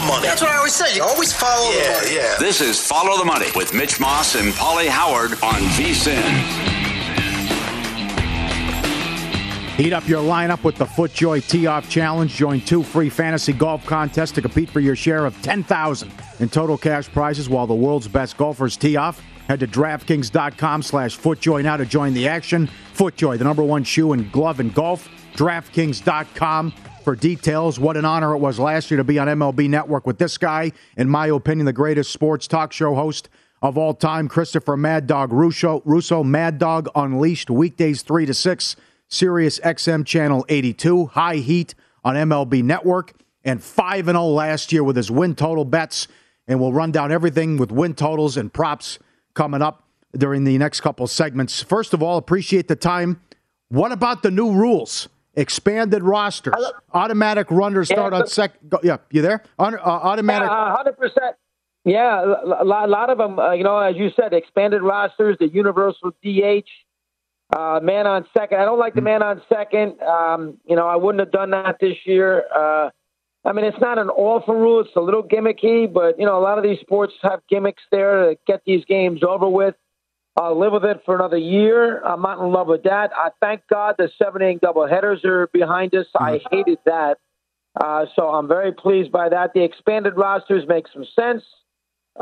The, money. That's what I always say. You always follow Yeah, the money. yeah. This is Follow the Money with Mitch Moss and Pauly Howard on VSIN. Heat up your lineup with the FootJoy Tee Off Challenge. Join two free fantasy golf contests to compete for your share of 10000 in total cash prizes while the world's best golfers tee off. Head to DraftKings.com slash FootJoy now to join the action. FootJoy, the number one shoe and glove in golf. DraftKings.com for details. What an honor it was last year to be on MLB Network with this guy, in my opinion, the greatest sports talk show host of all time, Christopher Mad Dog Russo. Russo Mad Dog Unleashed, weekdays 3 to 6, Sirius XM Channel 82, High Heat on MLB Network, and 5 0 last year with his win total bets. And we'll run down everything with win totals and props coming up during the next couple segments. First of all, appreciate the time. What about the new rules? Expanded rosters, automatic runners start on but- second. Yeah, you there? Un- uh, automatic. hundred percent. Yeah, a lot, a lot of them. Uh, you know, as you said, expanded rosters, the universal DH, uh, man on second. I don't like the man on second. Um, you know, I wouldn't have done that this year. Uh, I mean, it's not an awful rule. It's a little gimmicky, but you know, a lot of these sports have gimmicks there to get these games over with. I'll live with it for another year. I'm not in love with that. I thank God the seven inning doubleheaders are behind us. I hated that. Uh, so I'm very pleased by that. The expanded rosters make some sense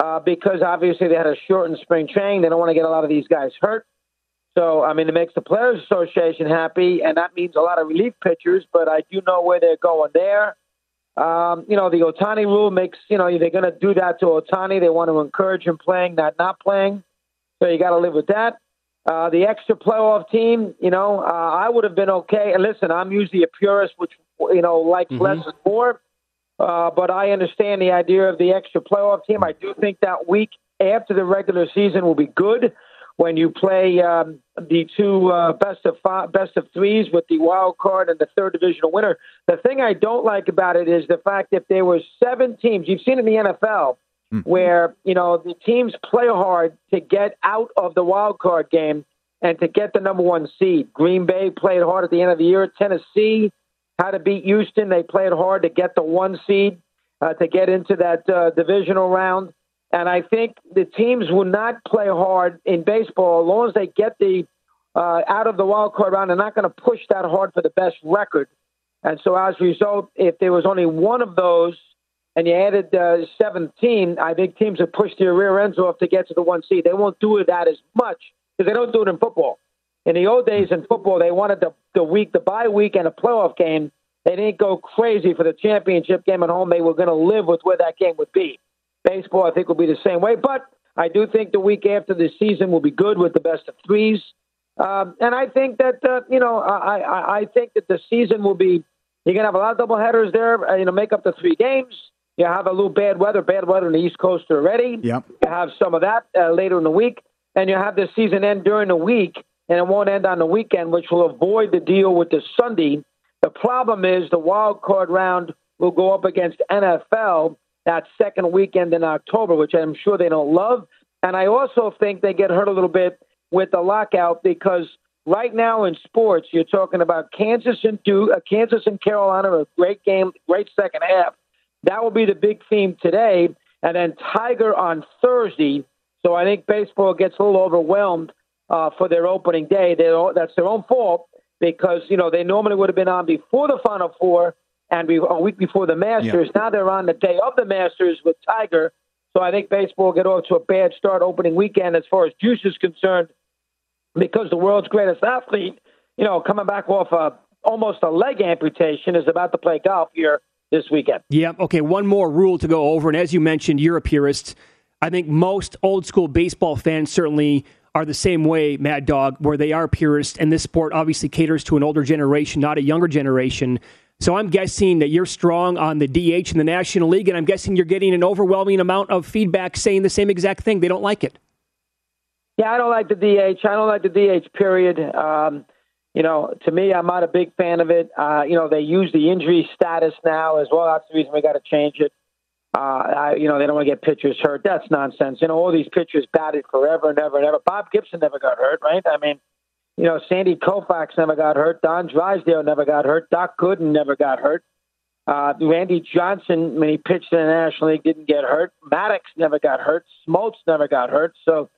uh, because obviously they had a shortened spring training. They don't want to get a lot of these guys hurt. So, I mean, it makes the Players Association happy, and that means a lot of relief pitchers, but I do know where they're going there. Um, you know, the Ohtani rule makes, you know, they're going to do that to Ohtani. They want to encourage him playing, not not playing. So you got to live with that. Uh, the extra playoff team, you know, uh, I would have been okay. And listen, I'm usually a purist, which, you know, likes less is more. Uh, but I understand the idea of the extra playoff team. I do think that week after the regular season will be good when you play um, the two uh, best of five, best of threes with the wild card and the third divisional winner. The thing I don't like about it is the fact that there were seven teams. You've seen in the NFL where you know the teams play hard to get out of the wild card game and to get the number one seed. Green Bay played hard at the end of the year. Tennessee had to beat Houston. They played hard to get the one seed uh, to get into that uh, divisional round. And I think the teams will not play hard in baseball as long as they get the uh, out of the wild card round. They're not going to push that hard for the best record. And so as a result, if there was only one of those and you added uh, 17, I think teams have pushed their rear ends off to get to the one seed. They won't do that as much because they don't do it in football. In the old days in football, they wanted the, the week, the bye week, and a playoff game. they didn't go crazy for the championship game at home. They were going to live with where that game would be. Baseball, I think, will be the same way. But I do think the week after the season will be good with the best of threes. Um, and I think that, uh, you know, I, I, I think that the season will be, you're going to have a lot of double headers there, uh, you know, make up the three games. You have a little bad weather, bad weather on the East Coast already. Yep. You have some of that uh, later in the week. And you have the season end during the week, and it won't end on the weekend, which will avoid the deal with the Sunday. The problem is the wild card round will go up against NFL that second weekend in October, which I'm sure they don't love. And I also think they get hurt a little bit with the lockout because right now in sports, you're talking about Kansas and Duke, uh, Kansas and Carolina, a great game, great second half. That will be the big theme today, and then Tiger on Thursday. So I think baseball gets a little overwhelmed uh, for their opening day. They that's their own fault because you know they normally would have been on before the Final Four and a week before the Masters. Yeah. Now they're on the day of the Masters with Tiger. So I think baseball will get off to a bad start opening weekend as far as juice is concerned because the world's greatest athlete, you know, coming back off a almost a leg amputation, is about to play golf here this weekend. Yeah. Okay. One more rule to go over, and as you mentioned, you're a purist. I think most old school baseball fans certainly are the same way, Mad Dog, where they are purists, and this sport obviously caters to an older generation, not a younger generation. So I'm guessing that you're strong on the DH in the National League, and I'm guessing you're getting an overwhelming amount of feedback saying the same exact thing. They don't like it. Yeah, I don't like the DH. I don't like the DH. Period. Um, you know, to me, I'm not a big fan of it. Uh, you know, they use the injury status now as well. That's the reason we got to change it. Uh, I, you know, they don't want to get pitchers hurt. That's nonsense. You know, all these pitchers batted forever and ever and ever. Bob Gibson never got hurt, right? I mean, you know, Sandy Koufax never got hurt. Don Drysdale never got hurt. Doc Gooden never got hurt. Uh, Randy Johnson, when he pitched in the National League, didn't get hurt. Maddux never got hurt. Smoltz never got hurt. So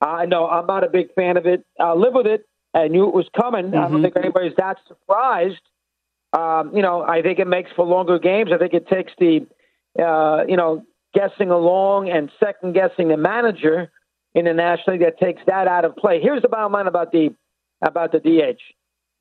I uh, know I'm not a big fan of it. I'll live with it. I knew it was coming. Mm-hmm. I don't mm-hmm. think anybody's that surprised. Um, you know, I think it makes for longer games. I think it takes the, uh, you know, guessing along and second guessing the manager in the National League that takes that out of play. Here's the bottom line about the about the DH.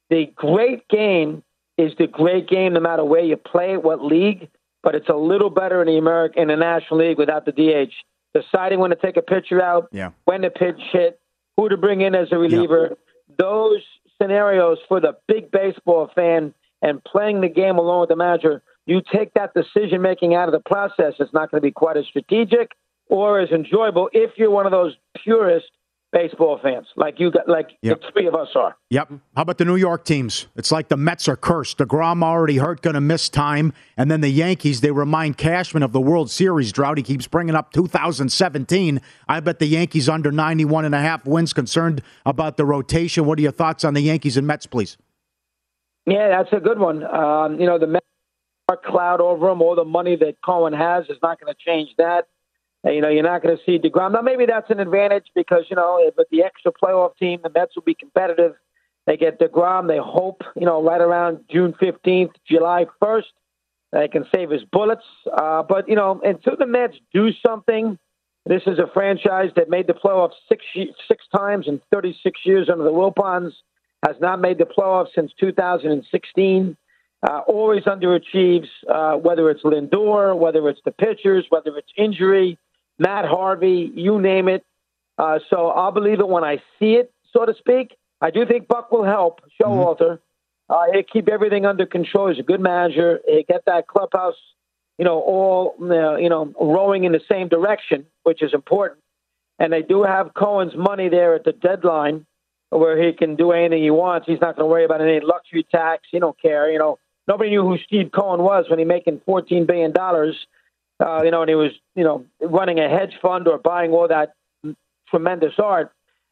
The great game is the great game no matter where you play, what league, but it's a little better in the American in the National League without the DH. Deciding when to take a pitcher out, yeah. when to pitch hit, who to bring in as a reliever. Yeah those scenarios for the big baseball fan and playing the game along with the manager, you take that decision making out of the process. It's not going to be quite as strategic or as enjoyable if you're one of those purists baseball fans, like you got, like yep. the three of us are. Yep. How about the New York teams? It's like the Mets are cursed. DeGrom already hurt, going to miss time, and then the Yankees. They remind Cashman of the World Series drought. He keeps bringing up 2017. I bet the Yankees under 91 and a half wins. Concerned about the rotation. What are your thoughts on the Yankees and Mets, please? Yeah, that's a good one. Um, you know, the Mets cloud over them. All the money that Cohen has is not going to change that. You know, you're not going to see DeGrom. Now, maybe that's an advantage because, you know, with the extra playoff team, the Mets will be competitive. They get DeGrom. They hope, you know, right around June 15th, July 1st, they can save his bullets. Uh, but, you know, until the Mets do something, this is a franchise that made the playoffs six, six times in 36 years under the Wilpons, has not made the playoffs since 2016. Uh, always underachieves, uh, whether it's Lindor, whether it's the pitchers, whether it's injury. Matt Harvey, you name it. Uh, so I'll believe it when I see it, so to speak. I do think Buck will help Showalter. Mm-hmm. Uh, he'll keep everything under control. He's a good manager. He'll get that clubhouse, you know, all uh, you know, rowing in the same direction, which is important. And they do have Cohen's money there at the deadline, where he can do anything he wants. He's not going to worry about any luxury tax. He don't care. You know, nobody knew who Steve Cohen was when he making fourteen billion dollars uh, you know, and he was, you know, running a hedge fund or buying all that tremendous art.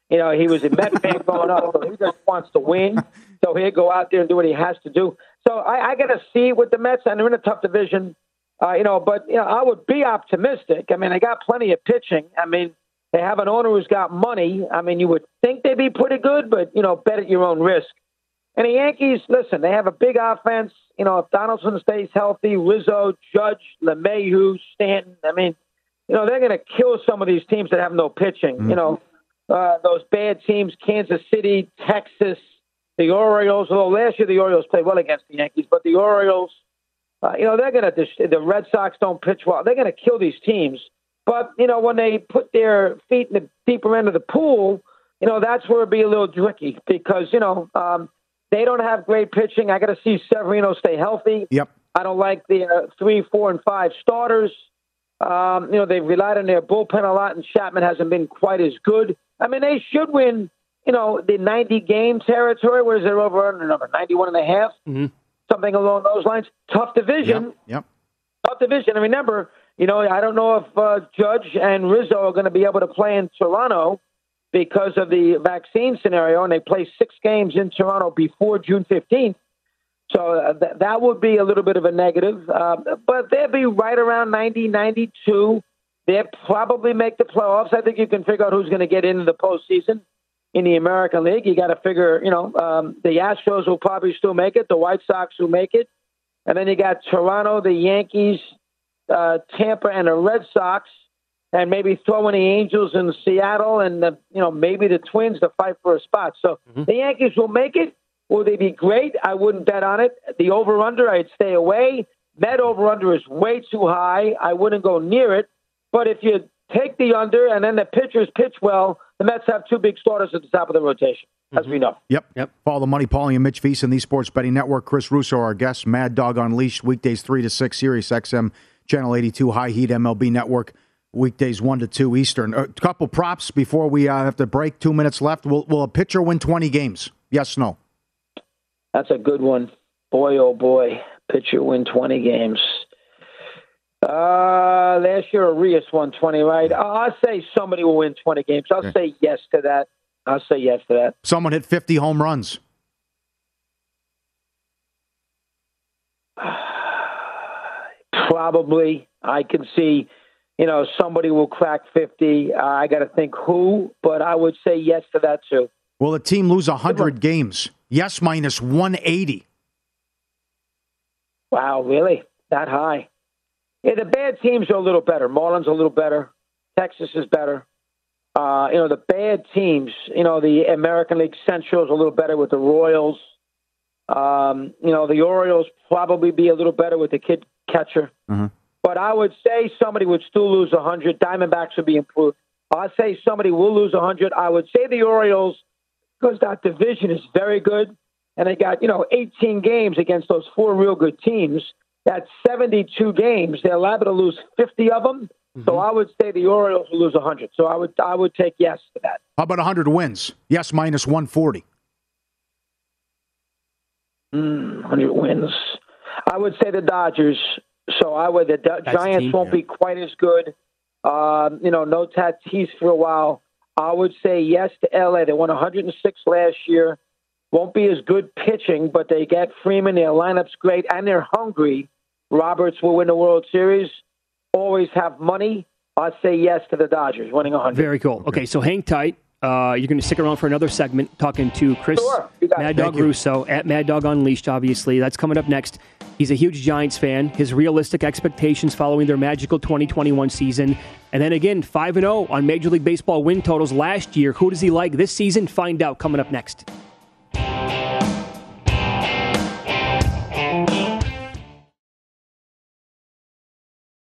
You know, he was a Met fan growing up, so he just wants to win. So he'll go out there and do what he has to do. So I, I got to see with the Mets, and they're in a tough division. Uh, you know, but you know, I would be optimistic. I mean, they got plenty of pitching. I mean, they have an owner who's got money. I mean, you would think they'd be pretty good, but you know, bet at your own risk. And the Yankees, listen, they have a big offense. You know, if Donaldson stays healthy, Rizzo, Judge, LeMahieu, Stanton, I mean, you know, they're going to kill some of these teams that have no pitching. Mm-hmm. You know, uh, those bad teams, Kansas City, Texas, the Orioles, although last year the Orioles played well against the Yankees, but the Orioles, uh, you know, they're going to, the Red Sox don't pitch well. They're going to kill these teams. But, you know, when they put their feet in the deeper end of the pool, you know, that's where it'd be a little tricky because, you know, um, they don't have great pitching. I got to see Severino stay healthy. Yep. I don't like the uh, three, four, and five starters. Um, you know, they've relied on their bullpen a lot, and Chapman hasn't been quite as good. I mean, they should win, you know, the 90 game territory. Where is their over under number? 91 and a half? Mm-hmm. Something along those lines. Tough division. Yep. yep. Tough division. And remember, you know, I don't know if uh, Judge and Rizzo are going to be able to play in Toronto because of the vaccine scenario, and they play six games in Toronto before June 15th. So uh, th- that would be a little bit of a negative. Uh, but they'll be right around 90, 92. They'll probably make the playoffs. I think you can figure out who's going to get into the postseason in the American League. You got to figure, you know, um, the Astros will probably still make it. The White Sox will make it. And then you got Toronto, the Yankees, uh, Tampa, and the Red Sox, and maybe throw in the Angels in Seattle, and the, you know maybe the Twins to fight for a spot. So mm-hmm. the Yankees will make it. Will they be great? I wouldn't bet on it. The over under, I'd stay away. That over under is way too high. I wouldn't go near it. But if you take the under and then the pitchers pitch well, the Mets have two big starters at the top of the rotation, mm-hmm. as we know. Yep. Yep. Follow the money, Paulie and Mitch VSiN, the Sports Betting Network. Chris Russo, our guest. Mad Dog Unleashed, weekdays 3 to 6, Sirius XM, Channel 82, High Heat MLB Network, weekdays 1 to 2 Eastern. A couple props before we uh, have to break. Two minutes left. Will, will a pitcher win 20 games? Yes, no? That's a good one. Boy, oh boy. Pitcher win 20 games. Uh, last year, Urías won 20, right? I'll say somebody will win 20 games. I'll okay. say yes to that. I'll say yes to that. Someone hit 50 home runs. Probably. I can see, you know, somebody will crack 50. Uh, I got to think who, but I would say yes to that too. Will a team lose 100 games? Yes, minus 180. Wow, really? That high? Yeah, the bad teams are a little better. Marlins a little better. Texas is better. Uh, you know, the bad teams, you know, the American League Central is a little better with the Royals. Um, you know, the Orioles probably be a little better with the kid catcher. Mm-hmm. But I would say somebody would still lose 100. Diamondbacks would be improved. I'd say somebody will lose 100. I would say the Orioles because that division is very good, and they got you know 18 games against those four real good teams. That's 72 games. They're liable to lose 50 of them. Mm-hmm. So I would say the Orioles will lose 100. So I would I would take yes to that. How about 100 wins? Yes, minus 140. Mm, 100 wins. I would say the Dodgers. So I would the Giants team, won't yeah. be quite as good. Um, you know, no Tatis for a while. I would say yes to LA. They won 106 last year. Won't be as good pitching, but they get Freeman. Their lineup's great, and they're hungry. Roberts will win the World Series. Always have money. I'd say yes to the Dodgers winning 100. Very cool. Okay, so hang tight. Uh, you're going to stick around for another segment talking to Chris sure, Mad Dog Russo at Mad Dog Unleashed, obviously. That's coming up next. He's a huge Giants fan. His realistic expectations following their magical 2021 season. And then again, 5 0 on Major League Baseball win totals last year. Who does he like this season? Find out coming up next.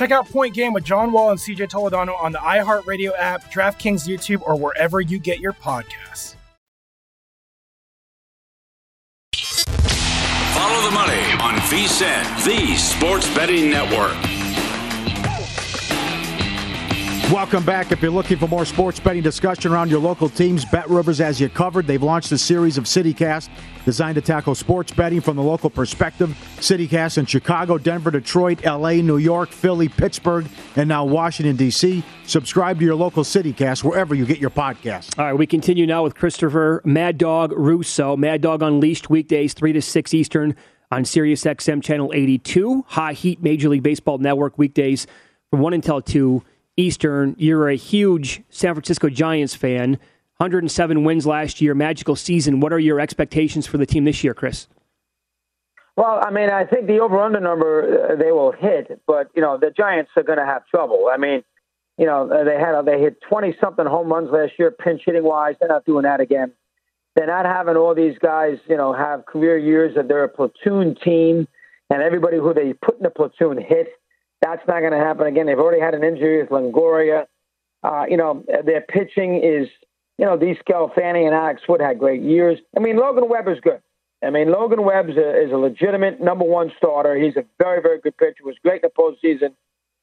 Check out Point Game with John Wall and CJ Toledano on the iHeartRadio app, DraftKings YouTube, or wherever you get your podcasts. Follow the money on VSIN, the Sports Betting Network. Welcome back. If you're looking for more sports betting discussion around your local teams, Bet Rivers has you covered. They've launched a series of CityCast designed to tackle sports betting from the local perspective. CityCast in Chicago, Denver, Detroit, LA, New York, Philly, Pittsburgh, and now Washington, D.C. Subscribe to your local CityCast wherever you get your podcasts. All right, we continue now with Christopher Mad Dog Russo. Mad Dog Unleashed, weekdays 3 to 6 Eastern on Sirius XM Channel 82. High Heat Major League Baseball Network, weekdays from 1 until 2 Eastern. You're a huge San Francisco Giants fan. 107 wins last year, magical season. What are your expectations for the team this year, Chris? Well, I mean, I think the over/under number uh, they will hit, but you know the Giants are going to have trouble. I mean, you know they had they hit 20 something home runs last year, pinch hitting wise. They're not doing that again. They're not having all these guys, you know, have career years that they're a platoon team, and everybody who they put in the platoon hit. That's not going to happen again. They've already had an injury with Longoria. Uh, you know, their pitching is, you know, these Fanning and Alex Wood had great years. I mean, Logan Webb is good. I mean, Logan Webb is a, legitimate number one starter. He's a very, very good pitcher. Was great in the postseason.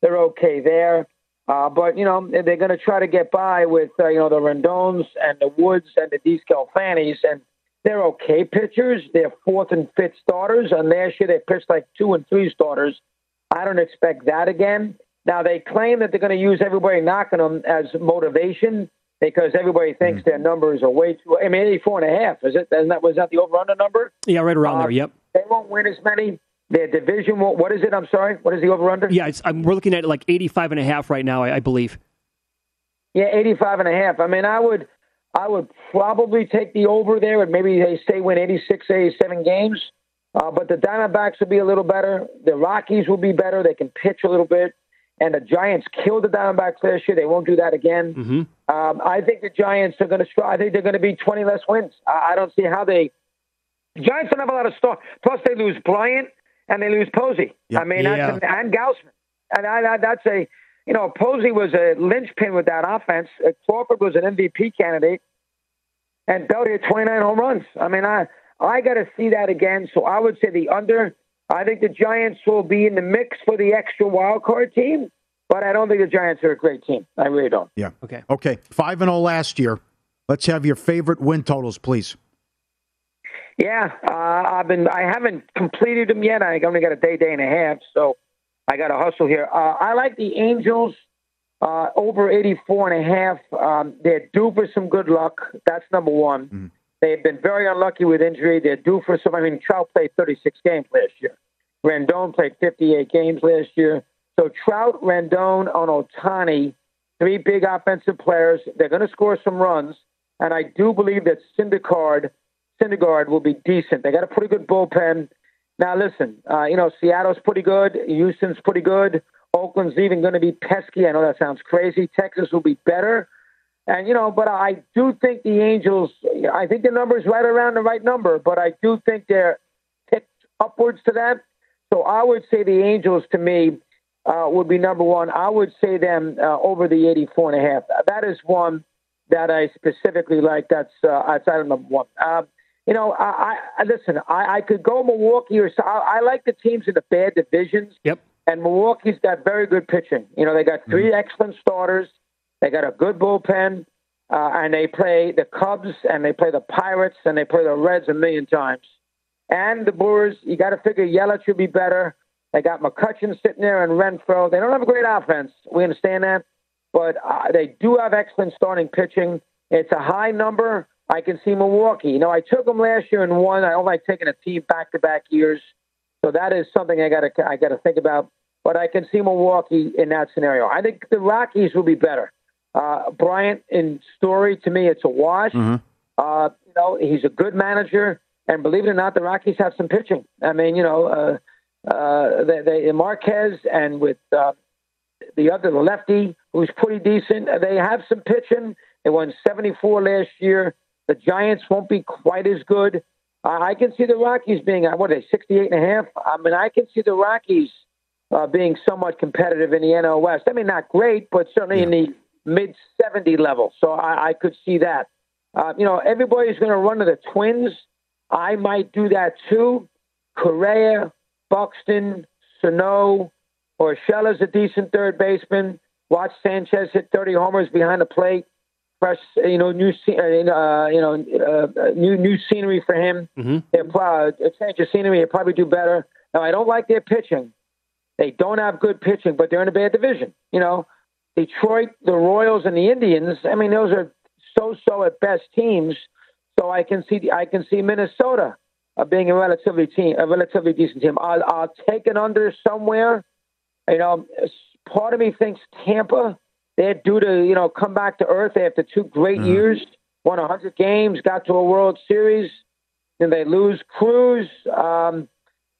They're okay there. Uh, but, you know, they're going to try to get by with, uh, you know, the Rodóns and the Woods and the DeSclafanis. And they're okay pitchers. They're fourth and fifth starters. And last year they pitched like two and three starters. I don't expect that again. Now they claim that they're going to use everybody knocking them as motivation because everybody thinks mm-hmm. their numbers are way too. I mean, eighty-four and a half is it? Isn't that was that the over/under number? Yeah, right around uh, there. Yep. They won't win as many. Their division will. What is it? I'm sorry. What is the over/under? Yeah, we're looking at like 85 and a half right now, I, I believe. Yeah, 85 and a half. I mean, I would, I would probably take the over there, and maybe they say win 86, 87 games. Uh, but the Diamondbacks will be a little better. The Rockies will be better. They can pitch a little bit. And the Giants killed the Diamondbacks last year. They won't do that again. Mm-hmm. Um, I think the Giants are going to. I think they're going to be 20 less wins. I, I don't see how they. The Giants don't have a lot of stuff. Plus, they lose Bryant and they lose Posey. Yeah. I mean, yeah. that's and Gausman. And I, I, that's a. You know, Posey was a linchpin with that offense. Uh, Crawford was an MVP candidate, and Belt hit 29 home runs. I mean, I I got to see that again. So I would say the under. I think the Giants will be in the mix for the extra wild card team, but I don't think the Giants are a great team. I really don't. Yeah. Okay. Okay. Five and zero oh last year. Let's have your favorite win totals, please. Yeah, uh, I've been. I haven't completed them yet. I only got a day, day and a half, so I got to hustle here. Uh, I like the Angels uh, over 84 and a half. Um, they're due for some good luck. That's number one. Mm-hmm. They've been very unlucky with injury. They're due for some. I mean, Trout played 36 games last year. Rendon played 58 games last year. So Trout, Rendon, on Ohtani, three big offensive players. They're going to score some runs, and I do believe that Syndergaard, Syndergaard will be decent. They got a pretty good bullpen. Now, listen, uh, you know Seattle's pretty good. Houston's pretty good. Oakland's even going to be pesky. I know that sounds crazy. Texas will be better. And you know, but I do think the Angels. I think the number is right around the right number, but I do think they're ticked upwards to that. So I would say the Angels to me uh, would be number one. I would say them uh, over the 84 and a half. That is one that I specifically like. That's uh, outside of number one. Uh, you know, I, I listen. I, I could go Milwaukee or I, I like the teams in the bad divisions. Yep. And Milwaukee's got very good pitching. You know, they got 3 Mm-hmm. excellent starters. They got a good bullpen, uh, and they play the Cubs and they play the Pirates and they play the Reds a million times. And the Brewers, you got to figure Yelich should be better. They got McCutchen sitting there and Renfroe. They don't have a great offense. We understand that, but uh, they do have excellent starting pitching. It's a high number. I can see Milwaukee. You know, I took them last year and won. I don't like taking a team back to back years, so that is something I got to I got to think about. But I can see Milwaukee in that scenario. I think the Rockies will be better. Uh, Bryant in Story to me, it's a wash. Uh, you know, he's a good manager, and believe it or not, the Rockies have some pitching. I mean, you know, uh, uh, they, they Marquez and with uh, the other the lefty who's pretty decent. They have some pitching. They won 74 last year. The Giants won't be quite as good. I I can see the Rockies being what are they 68 and a half. I mean, I can see the Rockies uh, being somewhat competitive in the NL West. I mean, not great, but certainly in the mid 70 level. So I, I could see that. Uh, you know, everybody's going to run to the Twins. I might do that too. Correa, Buxton, Sano, Urshela's a decent third baseman. Watch Sanchez hit 30 homers behind the plate. Fresh, you know, new, uh, you know, uh, new new scenery for him. Mm-hmm. They're a change of scenery. He'll probably do better. Now, I don't like their pitching. They don't have good pitching, but they're in a bad division. You know, Detroit, the Royals, and the Indians. I mean, those are so-so at best teams. So I can see I can see Minnesota uh, being a relatively team, a relatively decent team. I'll, I'll take an under somewhere. You know, part of me thinks Tampa. They're due to you know come back to earth after two great years, won 100 games, got to a World Series, and they lose Cruz. Um,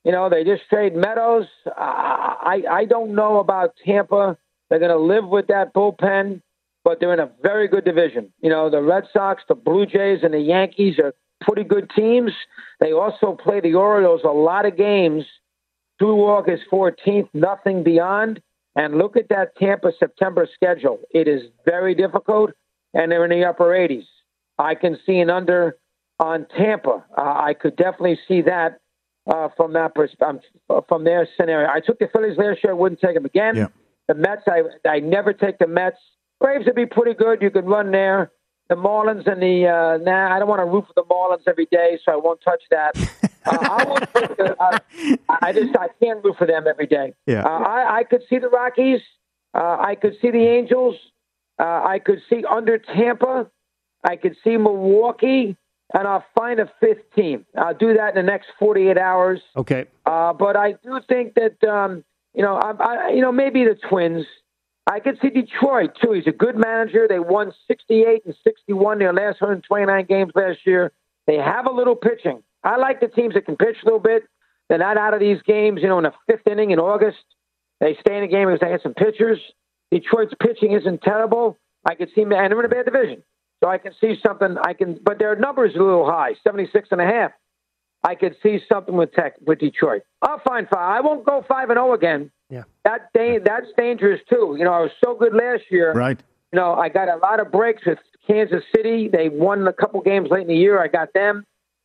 you know, they just trade Meadows. Uh, I I don't know about Tampa. They're going to live with that bullpen, but they're in a very good division. You know, the Red Sox, the Blue Jays, and the Yankees are pretty good teams. They also play the Orioles a lot of games through August 14th, nothing beyond. And look at that Tampa September schedule. It is very difficult, and they're in the upper 80s. I can see an under on Tampa. Uh, I could definitely see that uh, from that perspective, from their scenario. I took the Phillies last year. I wouldn't take them again. Yeah. The Mets, I I never take the Mets. Braves would be pretty good. You could run there. The Marlins and the uh, nah, I don't want to root for the Marlins every day, so I won't touch that. uh, I won't take the, uh, I just I can't root for them every day. Yeah. Uh, I I could see the Rockies. Uh, I could see the Angels. Uh, I could see under Tampa. I could see Milwaukee, and I'll find a fifth team. I'll do that in the next 48 hours. Okay. Uh, but I do think that um, you know, I, I, you know, maybe the Twins. I could see Detroit too. He's a good manager. They won 68 and 61 their last 129 games last year. They have a little pitching. I like the teams that can pitch a little bit. They're not out of these games, you know, in the fifth inning in August. They stay in the game because they have some pitchers. Detroit's pitching isn't terrible. I could see, and they're in a bad division. So I can see something. I can, but their numbers are a little high, 76 and a half. I could see something with Tech with Detroit. I'll find five. I won't go five and zero again. Yeah, that da- that's dangerous too. You know, I was so good last year. Right. You know, I got a lot of breaks with Kansas City. They won a couple games late in the year. I got them.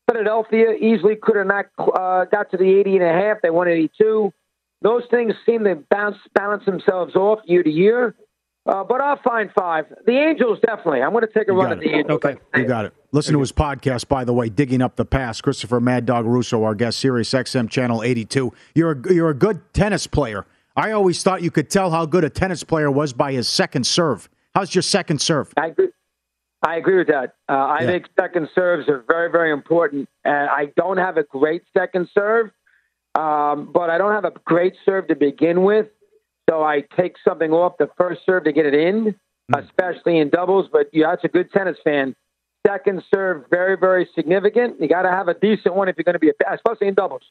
Philadelphia easily could have not uh, got to the 80 and a half. They won 82. Those things seem to bounce balance themselves off year to year. Uh, but I'll find five. The Angels definitely. I'm going to take a run at the Angels. Okay. You got it. Listen to his podcast, by the way, Digging Up the Past. Christopher Mad Dog Russo, our guest, Sirius XM Channel 82. You're a, you're a good tennis player. I always thought you could tell how good a tennis player was by his second serve. How's your second serve? I agree. I agree with that. Uh, I Yeah. think second serves are very, very important. And I don't have a great second serve, um, but I don't have a great serve to begin with. So I take something off the first serve to get it in, hmm. especially in doubles. But yeah, that's a good tennis fan. Second serve, very, very significant. You got to have a decent one if you're going to be, a, especially in doubles,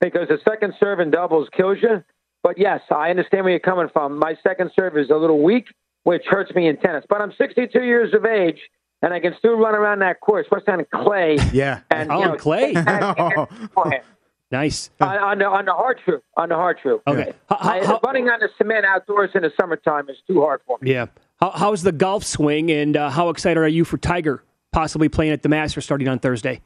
because the second serve in doubles kills you. But yes, I understand where you're coming from. My second serve is a little weak. which hurts me in tennis. But I'm 62 years of age, and I can still run around that course, especially on clay. Yeah. And, Oh, you know, on clay. beforehand. Nice. on, on the on the hard shoe, on the hard shoe. Okay. I, running on the cement outdoors in the summertime is too hard for me. Yeah. How, how's the golf swing, and uh, how excited are you for Tiger possibly playing at the Masters starting on Thursday?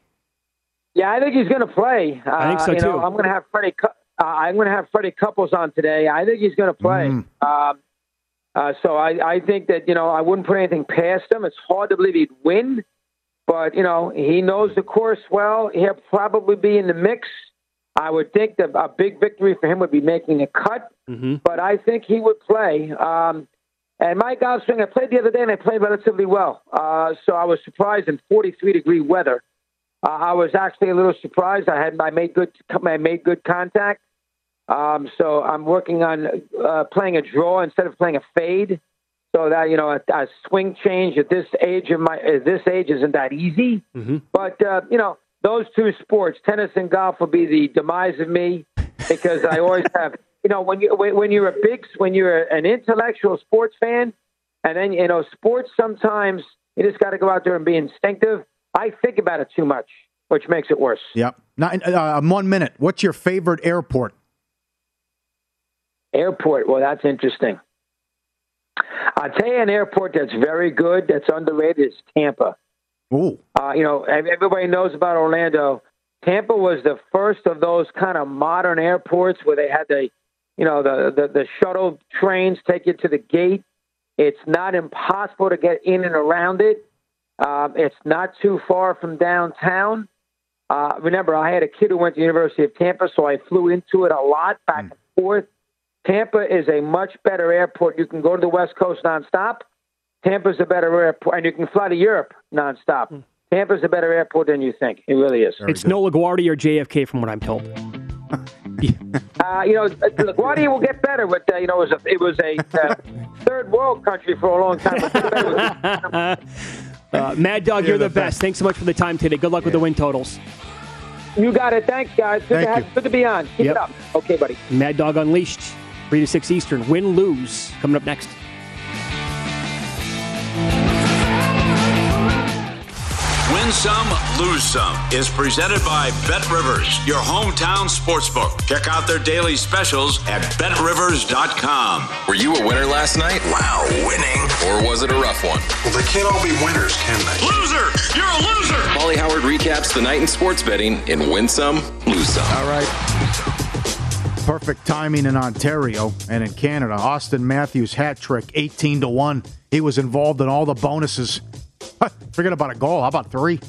Yeah, I think he's going to play. Uh, I think so, you know, too. I'm going to have Freddie. Cou- Uh, I'm going to have Freddie Couples on today. I think he's going to play. Um, uh, so I, I think that you know I wouldn't put anything past him. It's hard to believe he'd win, but you know he knows the course well. He'll probably be in the mix. I would think that a big victory for him would be making a cut, Mm-hmm. but I think he would play. Um, and my golf swing, I played the other day and I played relatively well. Uh, so I was surprised in 43 degree weather. Uh, I was actually a little surprised. I had I made good I made good contact. Um, so I'm working on uh, playing a draw instead of playing a fade. So that you know a, a swing change at this age of my at this age isn't that easy. Mm-hmm. But uh, you know those two sports, tennis and golf, will be the demise of me because I always have. You know when you when, you're a big when you're an intellectual sports fan, and then you know sports sometimes you just got to go out there and be instinctive. I think about it too much, which makes it worse. Yep. Nine, uh, one minute. What's your favorite airport? Airport. Well, that's interesting. I'll tell you an airport that's very good, that's underrated, is Tampa. Ooh. Uh, you know, everybody knows about Orlando. Tampa was the first of those kind of modern airports where they had the, you know, the, the, the shuttle trains take you to the gate. It's not impossible to get in and around it. Um, it's not too far from downtown. Uh, remember, I had a kid who went to the University of Tampa, so I flew into it a lot back and forth. Tampa is a much better airport. You can go to the West Coast nonstop. Tampa's a better airport, and you can fly to Europe nonstop. Tampa's a better airport than you think. It really is. it's no LaGuardia or JFK, from what I'm told. Uh, you know, LaGuardia will get better, but uh, you know, it was a, it was a uh, third world country for a long time. Uh, Mad Dog, you're, the, best. Thanks so much for the time today. Good luck with the win totals. You got it. Thanks, guys. Good, Thank to, have, you. good to be on. Keep Yep. it up. Okay, buddy. Mad Dog Unleashed, 3 to 6 Eastern. Win, lose. Coming up next. Win some, lose some is presented by Bet Rivers, your hometown sportsbook. Check out their daily specials at betrivers.com. Were you a winner last night? Wow, winning. Or was it a rough one? Well, they can't all be winners, can they? Loser! You're a loser! Pauly Howard recaps the night in sports betting in Win Some, Lose Some. All right. Perfect timing in Ontario and in Canada. Auston Matthews hat trick, 18 to 1. He was involved in all the bonuses. Forget about a goal. How about three?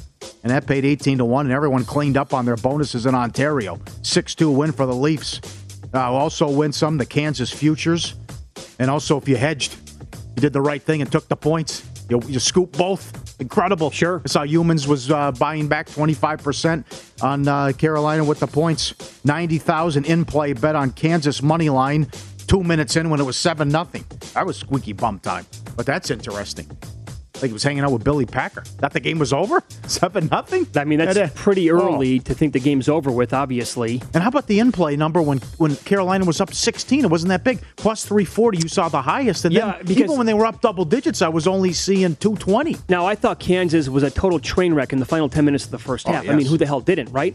And that paid 18 to 1, and everyone cleaned up on their bonuses in Ontario. 6 2 win for the Leafs. Uh, also win some, the Kansas Futures. And also, if you hedged, you did the right thing and took the points. You, you scoop both. Incredible. Sure. I saw Humans was uh, buying back 25% on uh, Carolina with the points. 90,000 in play bet on Kansas money line two minutes in when it was 7 nothing. That was squeaky bum time. But that's interesting. Like he was hanging out with Billy Packer. That the game was over? 7 nothing? I mean, that's pretty oh. early to think the game's over with, obviously. And how about the in play number when, when Carolina was up 16? It wasn't that big. Plus 340, you saw the highest. And Yeah, then even when they were up double digits, I was only seeing 220. Now, I thought Kansas was a total train wreck in the final 10 minutes of the first Oh, half. I mean, who the hell didn't, right?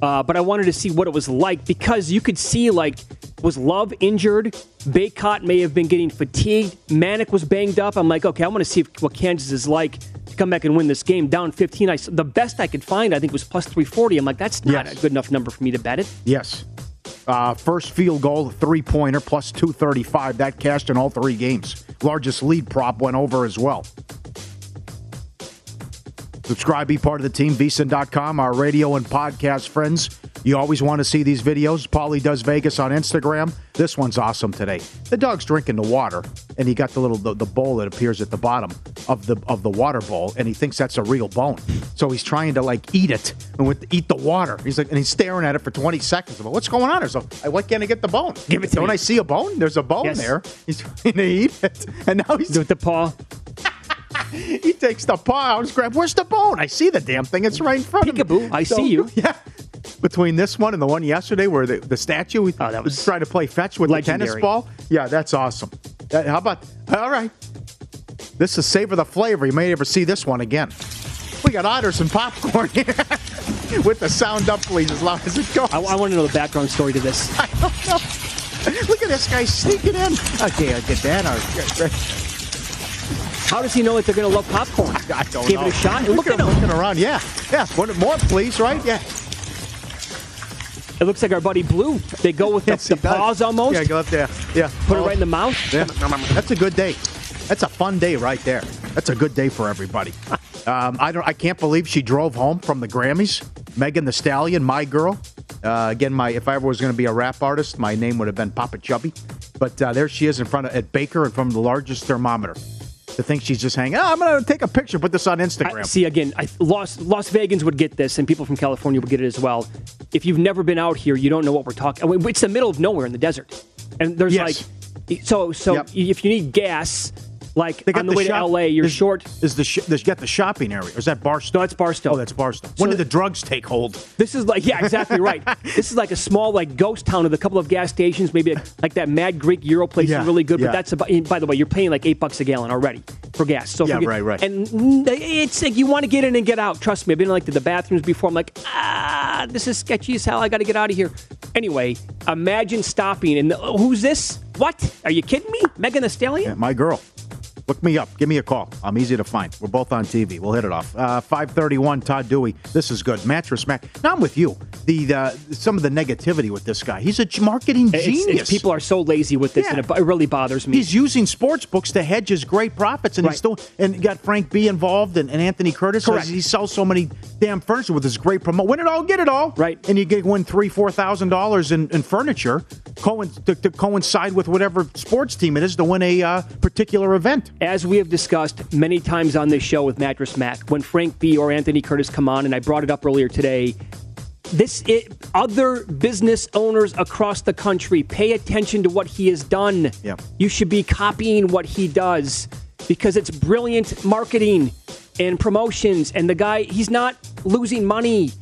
Uh, but I wanted to see what it was like because you could see, like, was Love injured? Bacot may have been getting fatigued. Manek was banged up. I'm like, okay, I want to see if, what Kansas is like to come back and win this game. Down 15, I, the best I could find, I think, was plus 340. I'm like, that's not a good enough number for me to bet it. Yes. Uh, first field goal, three pointer, plus 235. That cashed in all three games. Largest lead prop went over as well. Subscribe, be part of the team, vsin.com, our radio and podcast friends. You always want to see these videos. Paulie does Vegas on Instagram. This one's awesome today. The dog's drinking the water, and he got the little the, the bowl that appears at the bottom of the of the water bowl, and he thinks that's a real bone. So he's trying to like eat it and with eat the water. He's like, and he's staring at it for 20 seconds. Like, what's going on? there? So I why can't I get the bone? Give it to Don't me. I see a bone? There's a bone Yes. there. He's trying to eat it, and now he's with the paw. he takes the paw out and grabs. Where's the bone? I see the damn thing. It's right in front of me. Peekaboo, I see you. Yeah. Between this one and the one yesterday, where the, the statue Oh, that was trying to play fetch with the tennis ball. Yeah, that's awesome. That- how about all right? This is savor the flavor. You may never see this one again. We got otters and popcorn here. With the sound up, please, as loud as it goes. I, I want to know the background story to this. I don't know. Look at this guy sneaking in. Okay, I'll get that. All right. How does he know that they're going to love popcorn? I don't Give know. it a shot. Look, Look at him looking around. Yeah, yeah. One more, please. Right? Yeah. It looks like our buddy Blue. They go with the, Yes, the paws almost. Yeah, go up there. Yeah. Put it Oh, right in the mouth. Yeah. That's a good day. That's a fun day right there. That's a good day for everybody. Um, I don't. I can't believe she drove home from the Grammys. Megan Thee Stallion, my girl. Uh, again, my if I ever was going to be a rap artist, my name would have been Papa Chubby. But uh, there she is in front of at Baker and from the largest thermometer. To think she's just hanging. Oh, I'm going to take a picture, put this on Instagram. I, see again, I, Las Las Vegans would get this, and people from California would get it as well. If you've never been out here, you don't know what we're talking. It's the middle of nowhere in the desert, and there's Yes. like, so so Yep. if you need gas, like They got on the, way shop- to LA, you're is- short. Is the sh- got the shopping area? Or is that Barstow? No, it's Barstow. Oh, that's Barstow. When did the drugs take hold? This is like yeah, exactly right. this is like a small like ghost town with a couple of gas stations, maybe a, like that Mad Greek Euro place Yeah, is really good. yeah. But that's about. By the way, you're paying like eight bucks a gallon already for gas. So Yeah, forget- right, right. And it's like you want to get in and get out. Trust me, I've been like to the bathrooms before. I'm like, ah, this is sketchy as hell. I got to get out of here. Anyway, imagine stopping and oh, who's this? What? Are you kidding me? Megan Thee Stallion? Yeah, my girl. Look me up. Give me a call. I'm easy to find. We're both on TV. We'll hit it off. Uh, 531, Todd Dewey. This is good. Mattress Mac. Now I'm with you. The uh, Some of the negativity with this guy. He's a marketing It's- genius. it's- people are so lazy with this, Yeah. and it, it really bothers me. He's using sports books to hedge his great profits, and he's still and got Frank B involved and, and Anthony Curtis. Correct. He sells so many damn furniture with his great promo. Win it all, get it all. Right. And you get win three, four thousand dollars in in furniture, to, to coincide with whatever sports team it is to win a uh, particular event. As we have discussed many times on this show with Mattress Mac, when Frank B or Anthony Curtis come on, and I brought it up earlier today, this it, other business owners across the country pay attention to what he has done. Yeah. You should be copying what he does because it's brilliant marketing and promotions. And the guy, he's not losing money.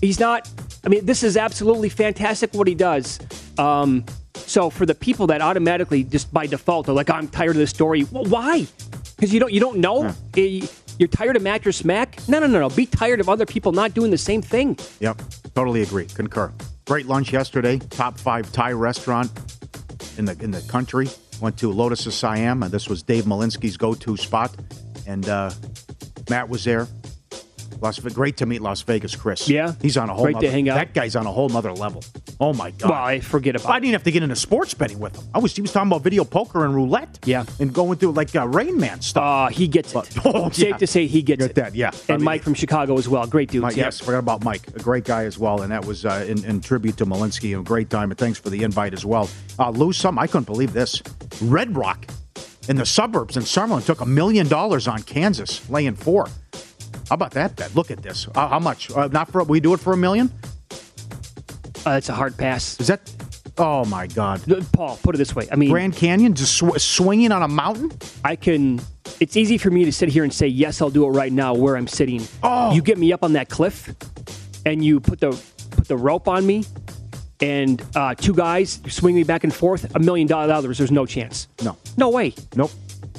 He's not. I mean, this is absolutely fantastic what he does. Um, so for the people that automatically just by default are like, I'm tired of this story. Well, why? Because you don't you don't know. Eh, You're tired of Mattress Mac? No, no, no, no. Be tired of other people not doing the same thing. Yep, totally agree. Concur. Great lunch yesterday. Top five Thai restaurant in the in the country. Went to Lotus of Siam, and this was Dave Malinsky's go-to spot. And uh, Matt was there. Las Ve- great to meet Las Vegas, Chris. Yeah? he's on a whole. Great to hang out. That guy's on a whole nother level. Oh my god! Well, I forget about I didn't have to get into sports betting with him. I was he was talking about video poker and roulette. Yeah, and going through like uh, Rain Man stuff. Uh, he gets it. oh, Safe yeah. to say he gets it. that, yeah. I And mean, Mike from Chicago as well. Great dude. Mike, yeah. Yes, forgot about Mike. A great guy as well. And that was uh, in, in tribute to Malinsky. A great time. And thanks for the invite as well. Uh, lose some. I couldn't believe this. Red Rock in the suburbs in Summerlin took a million dollars on Kansas, laying four. How about that bet? Look at this. Uh, how much? Uh, not for we do it for a million? Uh, it's a hard pass. Is that? Oh my God, Paul. Put it this way. I mean, Grand Canyon just sw- swinging on a mountain. I can. It's easy for me to sit here and say yes, I'll do it right now where I'm sitting. Oh. You get me up on that cliff, and you put the put the rope on me, and uh, two guys swing me back and forth. A million dollars. There's no chance. No. No way. Nope.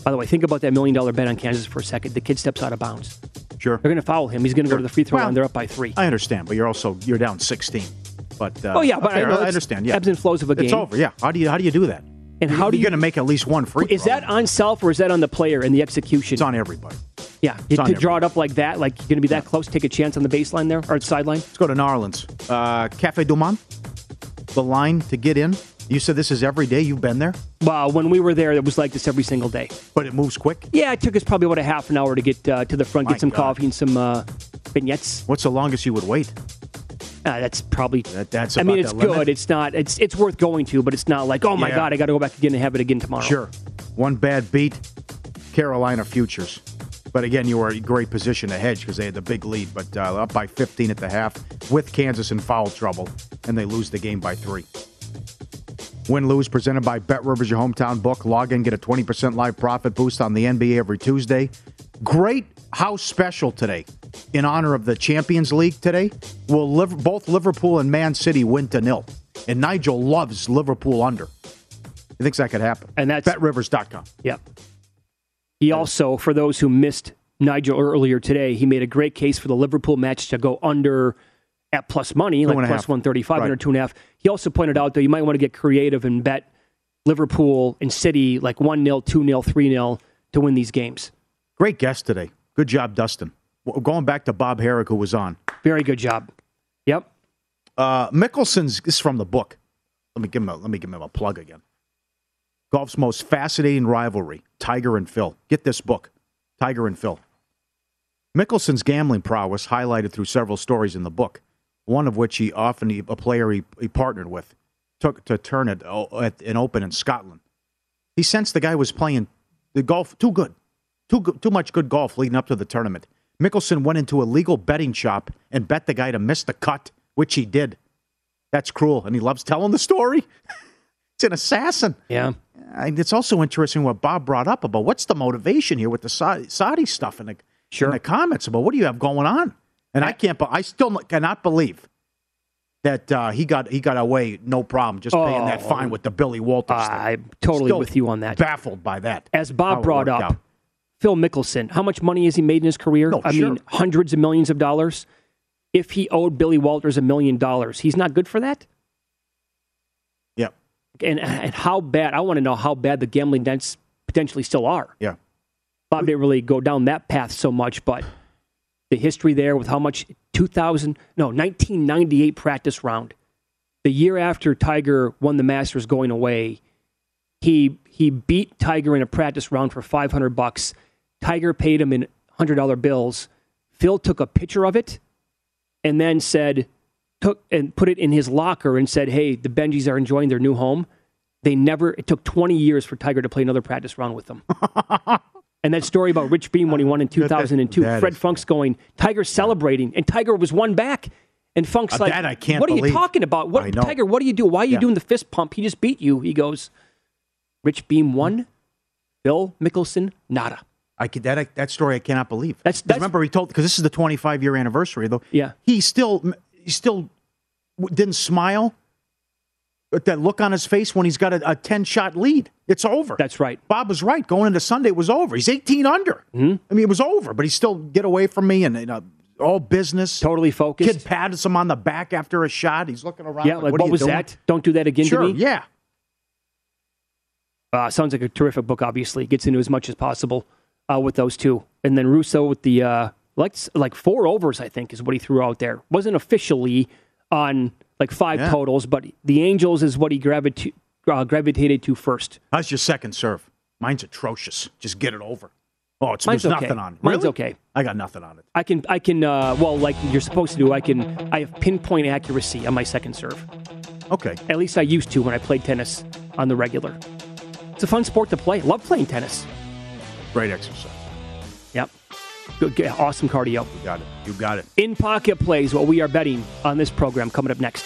By the way, think about that million dollar bet on Kansas for a second. The kid steps out of bounds. Sure. They're going to foul him. He's going to go to the free throw Well, line. They're up by three. I understand, but you're also you're down 16. But uh, Oh, yeah, but I know I understand. Yeah, ebbs and flows of a game. It's over. Yeah. How do you how do you do that? And how do you're you- going to make at least one free? Is throw. that on self or is that on the player and the execution? It's on everybody. Yeah, It's to draw it up like that, like you're going to be that close, take a chance on the baseline there or sideline. Let's go to Narlands. Uh, Cafe Du Monde. The line to get in. You said this is every day. You've been there, Well, when we were there, it was like this every single day. but it moves quick. Yeah, it took us probably about a half an hour to get uh, to the front, My get some God. coffee and some uh, beignets. What's the longest you would wait? Uh, that's probably. That, that's. I mean, it's good. limit? It's not. It's it's worth going to, but it's not like, oh my Yeah. god, I got to go back again and have it again tomorrow. Sure. One bad beat, Carolina Futures. But again, you were in great position to hedge because they had the big lead, but uh, up by 15 at the half with Kansas in foul trouble, and they lose the game by three. Win lose presented by Bet Rivers, your hometown book. Log in, get a 20% live profit boost on the NBA every Tuesday. Great house special today in honor of the Champions League today. Will both Liverpool and Man City win to nil? And Nigel loves Liverpool under. He thinks that could happen. And that's BetRivers.com. Yep. He also, for those who missed Nigel earlier today, he made a great case for the Liverpool match to go under at plus money, like plus 135, Right. under two and a half. He also pointed out, though, you might want to get creative and bet Liverpool and City like 1 0, 2 0, 3 0 to win these games. Great guest today. Good job, Dustin. Going back to Bob Harig, who was on. Very good job. Yep. Uh, Mickelson's this is from the book. Let me give him a, let me give him a plug again. Golf's most fascinating rivalry: Tiger and Phil. Get this book, Tiger and Phil. Mickelson's gambling prowess highlighted through several stories in the book. One of which he often a player he, he partnered with took to turn it at an Open in Scotland. He sensed the guy was playing the golf too good, too good, too much good golf leading up to the tournament. Mickelson went into a legal betting shop and bet the guy to miss the cut, which he did. That's cruel, and he loves telling the story. it's an assassin. Yeah. And it's also interesting what Bob brought up about what's the motivation here with the Saudi, Saudi stuff in the, sure. in the comments about what do you have going on? And I can't, I still cannot believe that uh, he got he got away no problem just paying that Oh. fine with the Billy Walters. thing. I'm totally Still with you on that. Baffled by that. As Bob brought up, out. Phil Mickelson, how much money has he made in his career? No, I sure. mean, hundreds of millions of dollars. If he owed Billy Walters a million dollars, he's not good for that. Yeah. And, and how bad? I want to know how bad the gambling dents potentially still are. Yeah. Bob didn't really go down that path so much, but the history there with how much 2000, no, 1998 practice round, the year after Tiger won the Masters going away, he he beat Tiger in a practice round for 500 bucks. Tiger paid him in $100 bills. Phil took a picture of it and then said took and put it in his locker and said, "Hey, the Benjis are enjoying their new home." They never. It took 20 years for Tiger to play another practice round with them. and that story about Rich Beem when he won in 2002, that Fred is- Funk's going, Tiger celebrating, and Tiger was one back. And Funk's Uh, like, that I can't "What are you talking about? What Tiger? What do you do? Why are you Yeah. doing the fist pump? He just beat you." He goes, "Rich Beem won, Bill Mickelson nada." I could, that that story I cannot believe. That's, 'Cause remember he told because this is the 25 year anniversary though. Yeah. He still he still didn't smile. That look on his face when he's got a, a 10 shot lead, it's over. That's right. Bob was right. Going into Sunday, it was over. He's 18 under. Mm-hmm. I mean, it was over, but he still get away from me and, you know, all business. Totally focused. Kid pats him on the back after a shot. He's looking around. Yeah, like, what, what, was doing? that? Don't do that again Sure, to me. yeah. Uh, sounds like a terrific book. Obviously, gets into as much as possible uh, with those two, and then Russo with the uh, like like four overs. I think is what he threw out there. wasn't officially on like five Yeah. totals, but the Angels is what he gravita- uh, gravitated to first. How's your second serve? Mine's atrocious. Just get it over. Oh, it's Mine's there's okay. nothing on. Mine's Really? okay. I got nothing on it. I can I can uh, well like you're supposed to do. I can I have pinpoint accuracy on my second serve. Okay. At least I used to when I played tennis on the regular. It's a fun sport to play. Love playing tennis. Great exercise. Yep. Good, good, awesome cardio. You got it. You got it. In pocket plays what we are betting on this program coming up next.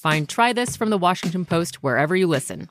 Find Try This from the Washington Post wherever you listen.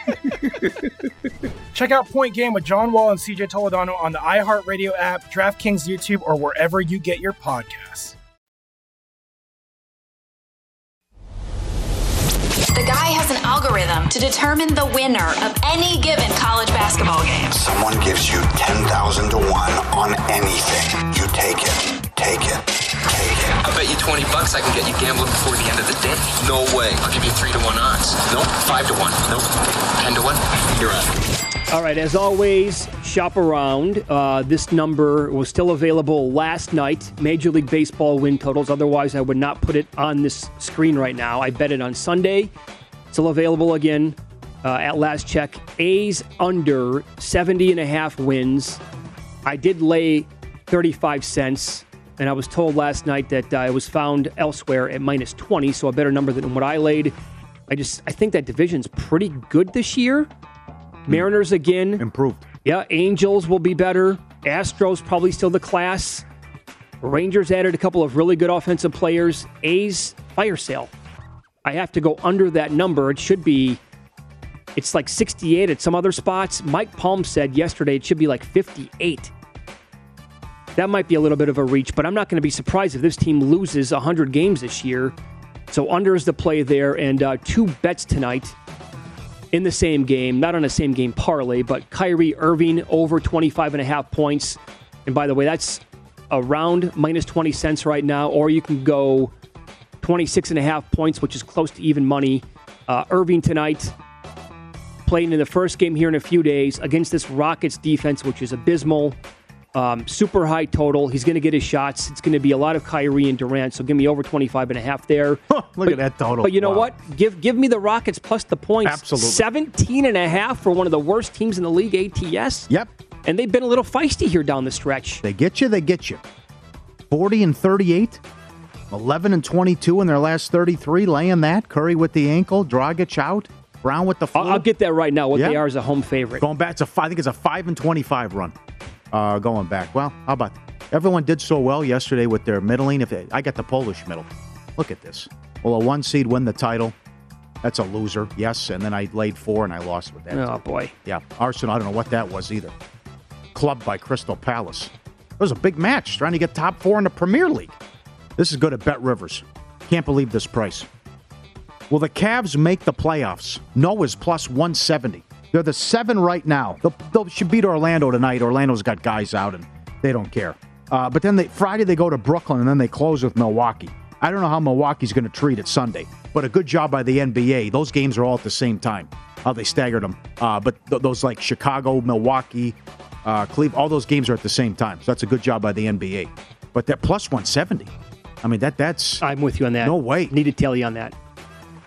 Check out Point Game with John Wall and CJ Toledano on the iHeartRadio app, DraftKings YouTube, or wherever you get your podcasts. The guy has an algorithm to determine the winner of any given college basketball game. Someone gives you 10,000 to 1 on anything. You take it. Take it. Take it. I bet you 20 bucks I can get you gambling before the end of the day. No way. I'll give you 3 to 1 odds. Nope. 5 to 1. Nope. 10 to 1. You're up. All right, as always, shop around. Uh, this number was still available last night. Major League Baseball win totals. Otherwise, I would not put it on this screen right now. I bet it on Sunday. Still available again uh, at last check. A's under 70 and a half wins. I did lay 35 cents, and I was told last night that uh, it was found elsewhere at minus 20, so a better number than what I laid. I just I think that division's pretty good this year. Mariners again improved. Yeah, Angels will be better. Astros probably still the class. Rangers added a couple of really good offensive players. A's fire sale. I have to go under that number. It should be. It's like 68 at some other spots. Mike Palm said yesterday it should be like 58. That might be a little bit of a reach, but I'm not going to be surprised if this team loses 100 games this year. So under is the play there, and uh, two bets tonight in the same game, not on a same game parlay, but Kyrie Irving over 25 and a half points. And by the way, that's around minus 20 cents right now, or you can go 26 and a half points, which is close to even money. Uh, Irving tonight, playing in the first game here in a few days against this Rockets defense, which is abysmal. Um, super high total. He's going to get his shots. It's going to be a lot of Kyrie and Durant. So give me over 25 and a half there. Look at that total. But you know Wow. what? Give give me the Rockets plus the points. Absolutely. 17 and a half for one of the worst teams in the league, ATS. Yep. And they've been a little feisty here down the stretch. They get you, they get you. 40 and 38, 11 and 22 in their last 33, laying that. Curry with the ankle, Dragic out, Brown with the flu. I'll, I'll get that right now. What Yeah. they are is a home favorite. Going back, to five, I think it's a 5 and 25 run uh, going back. Well, how about Everyone did so well yesterday with their middling. If they, I got the Polish middle. Look at this. Will a one seed win the title? That's a loser, yes. And then I laid four and I lost with that. Oh, too. boy. Yeah, Arsenal, I don't know what that was either. Club by Crystal Palace. It was a big match trying to get top four in the Premier League. This is good at Bet Rivers. Can't believe this price. Will the Cavs make the playoffs? No is plus 170. They're the seven right now. They'll, they'll should beat Orlando tonight. Orlando's got guys out and they don't care. Uh, but then they, Friday they go to Brooklyn and then they close with Milwaukee. I don't know how Milwaukee's going to treat it Sunday, but a good job by the NBA. Those games are all at the same time. How they staggered them. Uh, but th- those like Chicago, Milwaukee, uh, Cleveland, all those games are at the same time. So that's a good job by the NBA. But that plus 170. I mean that that's. I'm with you on that. No way. Need to tell you on that.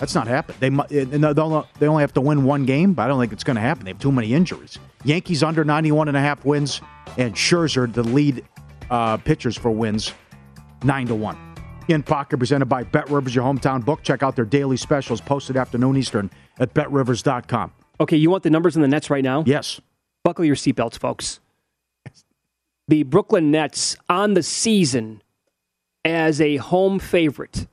That's not happening. They they'll- they'll- they only have to win one game, but I don't think it's going to happen. They have too many injuries. Yankees under 91 and a half wins, and Scherzer the lead uh, pitchers for wins, nine to one. In Pocket presented by Bet Rivers, your hometown book. Check out their daily specials posted afternoon Eastern at BetRivers.com. Okay, you want the numbers in the Nets right now? Yes. Buckle your seatbelts, folks. The Brooklyn Nets on the season as a home favorite,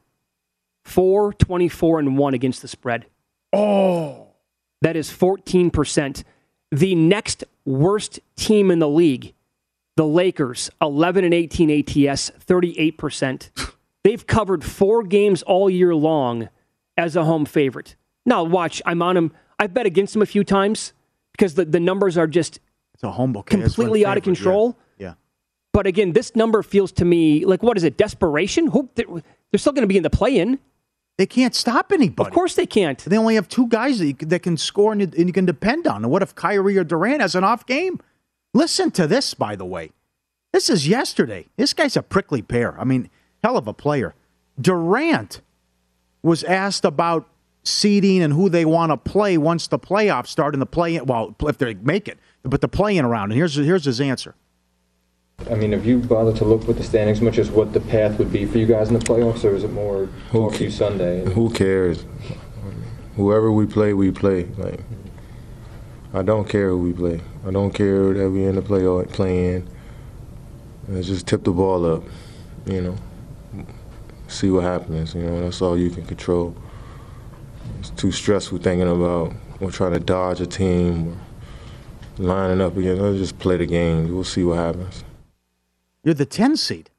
4 24 and 1 against the spread. Oh. That is 14%. The next worst team in the league, The Lakers, 11 and 18 ATS, 38%. They've covered four games all year long as a home favorite. Now, watch, I'm on them. I've bet against them a few times because the, the numbers are just it's a home completely out of control. Yeah. yeah. But again, this number feels to me like what is it? Desperation? Who they're, they're still going to be in the play-in. They can't stop anybody. Of course they can't. They only have two guys that, you, that can score and you, and you can depend on. And what if Kyrie or Durant has an off game? Listen to this, by the way. This is yesterday. This guy's a prickly pear. I mean, hell of a player. Durant was asked about seeding and who they want to play once the playoffs start and the play well if they make it but the playing around and here's here's his answer I mean, have you bothered to look with the standings much as what the path would be for you guys in the playoffs, or is it more talk to you Sunday? Who cares? Whoever we play, we play. Like, I don't care who we play. I don't care that we in the play playing. Let's just tip the ball up, you know. See what happens. You know, that's all you can control. It's too stressful thinking about or trying to dodge a team or lining up again. Let's just play the game. We'll see what happens. You're the 10 seed.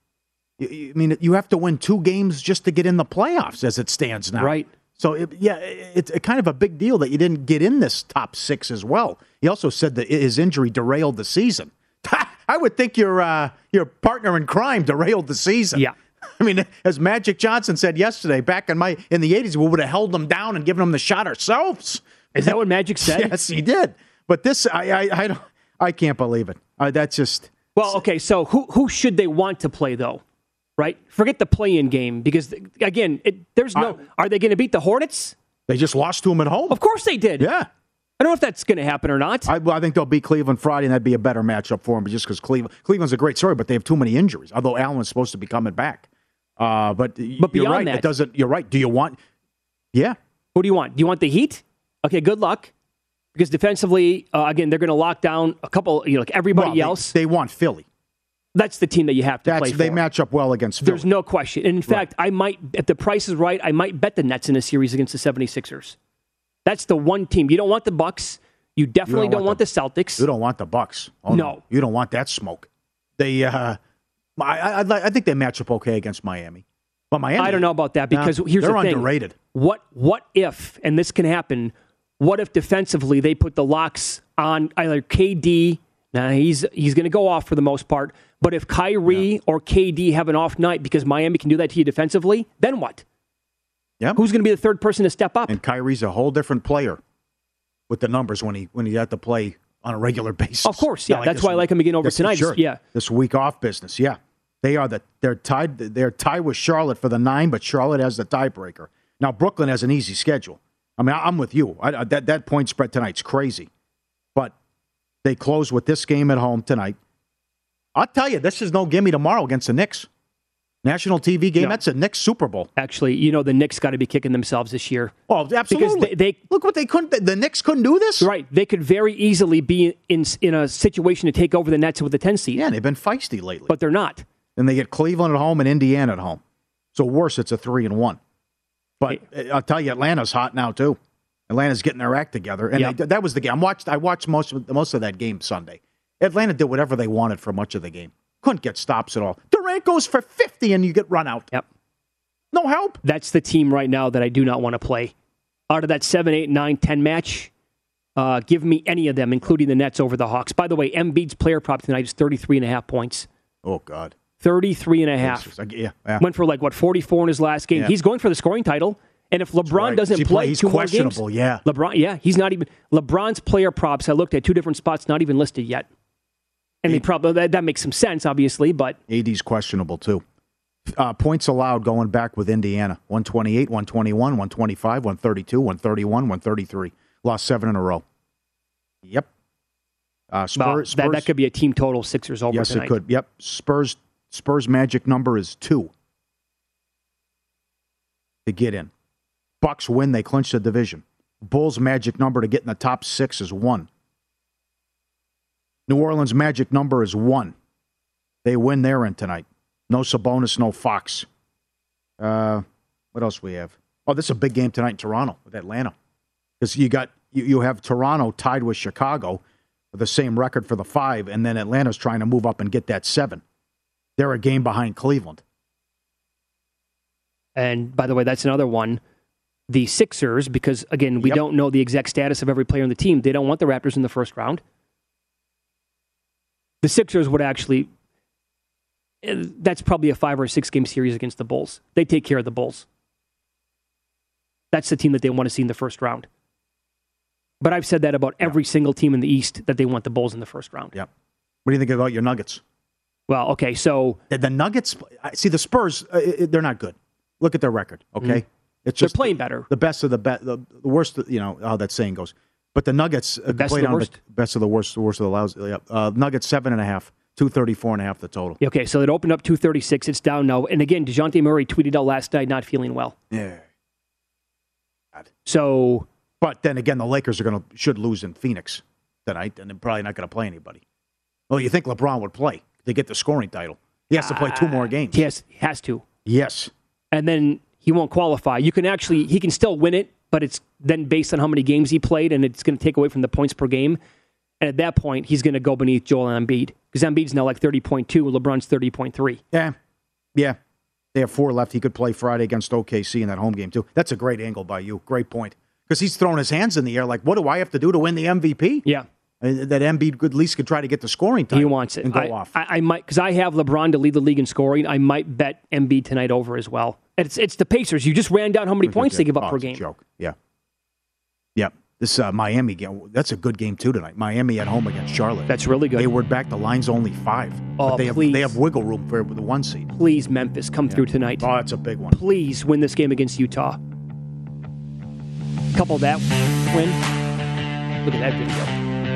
I mean, you have to win two games just to get in the playoffs as it stands now. Right. So, it, yeah, it's kind of a big deal that you didn't get in this top six as well. He also said that his injury derailed the season. I would think your uh, your partner in crime derailed the season. Yeah. I mean, as Magic Johnson said yesterday, back in my in the '80s, we would have held them down and given them the shot ourselves. Is that what Magic said? yes, he did. But this, I, I, I don't, I can't believe it. Uh, that's just well, okay. So who who should they want to play though? Right? Forget the play-in game because again, it, there's no. Uh, are they going to beat the Hornets? They just lost to them at home. Of course they did. Yeah. I don't know if that's going to happen or not. I, well, I think they'll beat Cleveland Friday, and that'd be a better matchup for them. Just because Cleveland, Cleveland's a great story, but they have too many injuries. Although Allen's supposed to be coming back, uh, but but you're right. That, it doesn't. You're right. Do you want? Yeah. Who do you want? Do you want the Heat? Okay, good luck. Because defensively, uh, again, they're going to lock down a couple. You know, like everybody well, else. They, want Philly. That's the team that you have to That's, play for. They match up well against Philly. There's no question. And in fact, right. I might, if the price is right, I might bet the Nets in a series against the 76ers. That's the one team. You don't want the Bucks. You definitely you don't, don't want, the, the, Celtics. You don't want the Bucks. Oh, no. no. You don't want that smoke. They, uh, I, I, I, think they match up okay against Miami. But Miami, I don't know about that because nah, here's the thing. underrated. What, what if, and this can happen, what if defensively they put the locks on either KD now he's he's going to go off for the most part. But if Kyrie yeah. or KD have an off night because Miami can do that to you defensively, then what? Yeah. Who's going to be the third person to step up? And Kyrie's a whole different player with the numbers when he when he had to play on a regular basis. Of course, yeah. Like That's why week. I like him again over this, tonight. Sure. Yeah. This week off business. Yeah. They are the they're tied they're tied with Charlotte for the nine, but Charlotte has the tiebreaker. Now Brooklyn has an easy schedule. I mean, I'm with you. I, that that point spread tonight's crazy, but they close with this game at home tonight. I'll tell you, this is no gimme tomorrow against the Knicks. National TV game. No. That's a Knicks Super Bowl. Actually, you know the Knicks got to be kicking themselves this year. Oh, absolutely. Because they, they, look what they couldn't. The Knicks couldn't do this. Right. They could very easily be in in a situation to take over the Nets with the 10 seed. Yeah, they've been feisty lately, but they're not. And they get Cleveland at home and Indiana at home. So worse, it's a three and one. But hey. I'll tell you, Atlanta's hot now too. Atlanta's getting their act together, and yep. they, that was the game. I watched. I watched most of most of that game Sunday. Atlanta did whatever they wanted for much of the game. Couldn't get stops at all. Durant goes for fifty, and you get run out. Yep. No help. That's the team right now that I do not want to play. Out of that seven, eight, nine, ten match, uh, give me any of them, including the Nets over the Hawks. By the way, Embiid's player prop tonight is 33 and a half points. Oh, God. 33 and a half. Yeah, yeah. Went for like, what, 44 in his last game. Yeah. He's going for the scoring title. And if LeBron right. doesn't play, play, he's two questionable. More games, yeah, LeBron. Yeah, he's not even LeBron's player props. I looked at two different spots, not even listed yet. And they probably that, that, makes some sense, obviously, but AD's questionable too. Uh, points allowed going back with Indiana 128, 121, 125, 132, 131, 133. Lost seven in a row. Yep. Uh, Spurs, well, that, Spurs, that could be a team total Sixers over yes, tonight. it could. Yep. Spurs Spurs magic number is two to get in. Bucks win, they clinch the division. Bulls' magic number to get in the top six is one. New Orleans' magic number is one. They win their end tonight. No Sabonis, no Fox. Uh, what else we have? Oh, this is a big game tonight in Toronto with Atlanta. Because you got you, you have Toronto tied with Chicago. With the same record for the five, and then Atlanta's trying to move up and get that seven. They're a game behind Cleveland. And by the way, that's another one. The Sixers, because again, we Yep. don't know the exact status of every player on the team. They don't want the Raptors in the first round. The Sixers would actually. That's probably a five or six game series against the Bulls. They take care of the Bulls. That's the team that they want to see in the first round. But I've said that about every single team in the East that they want the Bulls in the first round. Yep. What do you think about your Nuggets? Well, okay, so The, the Nuggets, I- see the Spurs, uh, they're not good. Look at their record. Okay, Mhm. it's They're just playing better. The best of the best, the, the worst. You know how that saying goes. But the Nuggets, uh, best of play the worst? best of the worst, the worst of the lousy. Yeah. Uh, Nuggets seven and a half, two thirty four and a half the total. Okay, so it opened up 236. It's down now. And again, DeJounte Murray tweeted out last night not feeling well. Yeah. So, But then again, the Lakers are going to should lose in Phoenix tonight, and they're probably not going to play anybody. Well, you think LeBron would play to get the scoring title? He has to play two more uh, games. Yes, he has to. Yes. And then he won't qualify. You can actually, he can still win it, but it's then based on how many games he played, and it's going to take away from the points per game. And at that point, he's going to go beneath Joel Embiid because Embiid's now like 30.2, LeBron's 30.3. Yeah. Yeah. They have four left. He could play Friday against OKC in that home game, too. That's a great angle by you. Great point. Because he's throwing his hands in the air like, what do I have to do to win the MVP? Yeah. Uh, That Embiid could, at least could try to get the scoring time. He wants it. And go I, off. I, I might because I have LeBron to lead the league in scoring. I might bet Embiid tonight over as well. It's it's the Pacers. You just ran down how many points they give up Oh, per game. joke. Yeah. Yeah. This uh, Miami game, that's a good game, too, tonight. Miami at home against Charlotte. That's really good. They were back. The line's only five. Oh, but they have, please. they have wiggle room for the one seed. Please, Memphis, come through tonight. Oh, that's a big one. Please win this game against Utah. Couple that win. Look at that video.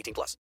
18 plus.